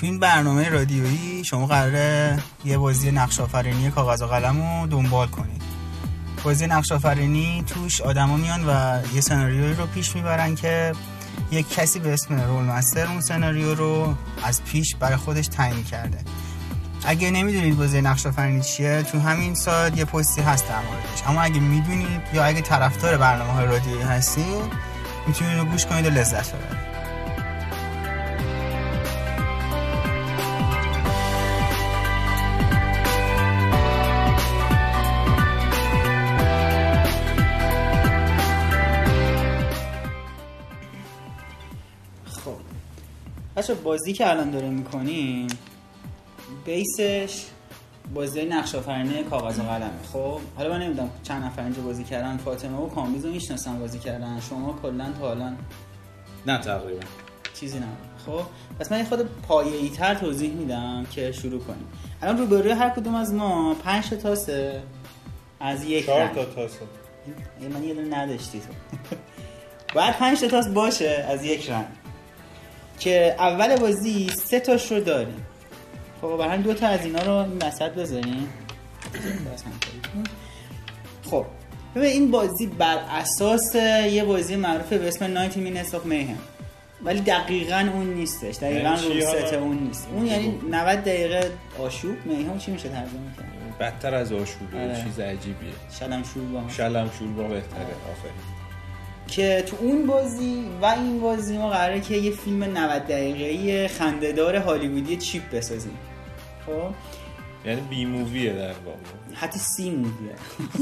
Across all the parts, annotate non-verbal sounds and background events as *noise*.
تو این برنامه رادیویی شما قراره یه بازی نقش آفرینی کاغذ و قلم رو دنبال کنید. بازی نقش آفرینی توش آدما میان و یه سناریویی رو پیش می‌برن که یک کسی به اسم رول مستر اون سناریو رو از پیش برای خودش تعیین کرده. اگه نمی‌دونید بازی نقش آفرینی چیه تو همین سایت یه پستی هست در موردش. اما اگه می‌دونید یا اگه طرفدار برنامه های رادیویی هستین می‌تونید رو گوش کنید و لذت ببرید. بچه بازی که الان داره می‌کنیم بیسش بازی نقش آفرینی کاغذ و قلمه خب حالا من نمی‌دونم چند نفر اینجا بازی کردن فاطمه و کامبیز رو می‌شناسن بازی کردن. شما کلا تا الان نه تقریبا. چیزی نبود خب پس من یه خود پایه‌ای تر توضیح میدم که شروع کنیم. الان روبروی هر کدوم از ما پنج تا تاسه. از یک چهار. تا تاسه. ای من یه دونه نداشتی تو. *laughs* باید پنج تا تاس باشه از یک رنگ که اول بازی سه تاش رو داریم. خب برای همین دو تا از اینا رو این وسط بذاریم خب ببین این بازی بر اساس یه بازی معروف به اسم 90 Minutes of Mayhem ولی دقیقا اون نیستش. دقیقا یعنی چی رول ست حالا؟ اون نیست. اون یعنی 90 دقیقه آشوب. میهم چی میشه ترجمه کرد؟ بدتر از آشوبه آره. چیز عجیبیه. شلم شور با هم. شلم شوربا بهتره. آفرین. که تو اون بازی و این بازی ما قراره که یه فیلم 90 دقیقه‌ای خندهدار هالیوودی چیپ بسازیم. خب؟ یعنی B movie ه در واقع. حتی سی موویه.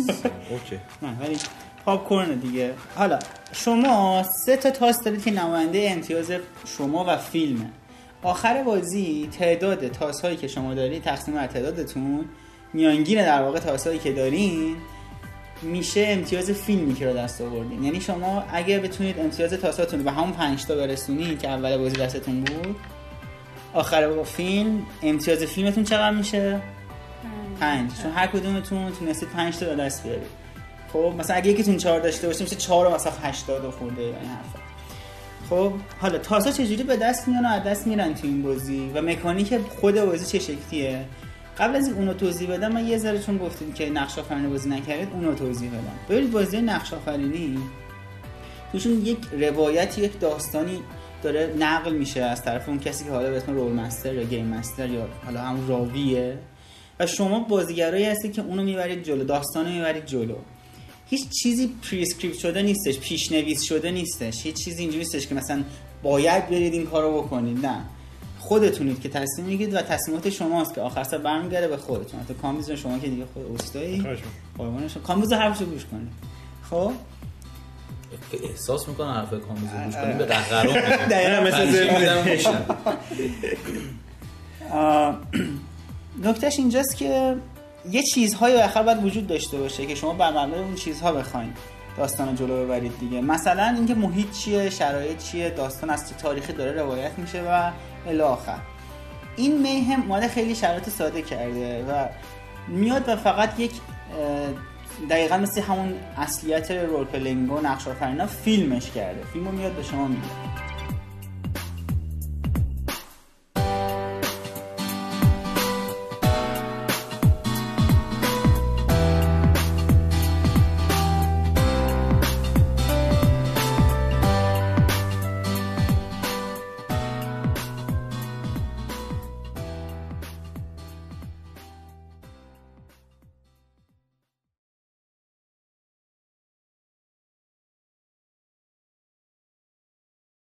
*laughs* okay. نه ولی پاپ کورن دیگه. حالا شما سه تا تاس دارید که نماینده امتیاز شما و فیلمه. آخر بازی تعداد تاس هایی که شما دارید تقسیم بر تعدادتون میانگین در واقع تاس هایی که دارین میشه امتیاز فیلمی که به دست آوردین. یعنی شما اگه بتونید امتیاز تاساتون به همون 5 تا برسونید که اول بازی دستتون بود آخر با فیلم امتیاز فیلمتون چقدر میشه؟ پنج. چون هر کدومتون تونستید پنج تا به دست بیارید. خب مثلا اگه یکیتون چهار داشته باشه میشه چهار و مثلا هشتاد و خورده این حرفا. خب حالا تاسا چجوری به دست میان و از دست میرن تو این بازی؟ و مکانیک خود بازی چه شکلیه؟ قبل از اونو توضیح بدم من یه ذره چون گفتیم که نقش آفرینی بازی نکردید اونو توضیح بدم. ببینید بازی نقش آفرینی. توشون یک روایتی یک داستانی داره نقل میشه از طرف اون کسی که حالا به اسم role master یا game master یا حالا همون راویه. و شما بازیگرایی هستی که اونو می‌برید جلو داستانو می‌برید جلو. هیچ چیزی prescript شده نیستش پیشنویس شده نیستش. هیچ چیزی اینجوری نیستش که مثلا باید برید این کارو بکنید نه. خودتونید که تصمیم می‌گیرید و تصمیمات شماست که آخر سر برمیگرده به خودتون. حتی کامیز شما که دیگه خود اوستایی خواهش قربان شما کامیز حرفشو گوش کنید. خب؟ احساس می‌کنه حرف کامیز رو گوش کنیم به قهقرا. *laughs* دقیقاً مثل نکتهش اینجاست که یه چیزهایی آخر باید وجود داشته باشه که شما بر مبنای اون چیزها بخواین. داستان جلو ببرید دیگه. مثلا اینکه محیط چیه شرایط چیه داستان از تاریخی داره روایت میشه و الی این میهم ماده خیلی شرایط ساده کرده و میاد و فقط یک دقیقا مثل همون اصلیت role playing و نقش فیلمش کرده. فیلمو میاد به شما میده.